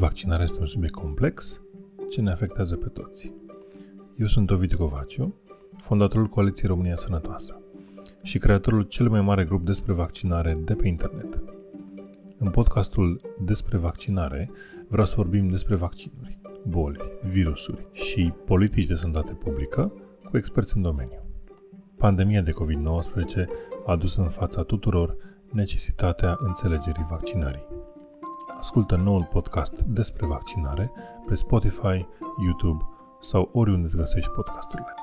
Vaccinarea este un subiect complex ce ne afectează pe toți. Eu sunt Ovidiu Covaciu, fondatorul Coaliției România Sănătoasă și creatorul cel mai mare grup despre vaccinare de pe internet. În podcastul despre vaccinare vreau să vorbim despre vaccinuri, boli, virusuri și politici de sănătate publică cu experți în domeniu. Pandemia de COVID-19 a adus în fața tuturor necesitatea înțelegerii vaccinării. Ascultă noul podcast despre vaccinare pe Spotify, YouTube sau oriunde îți găsești podcasturile.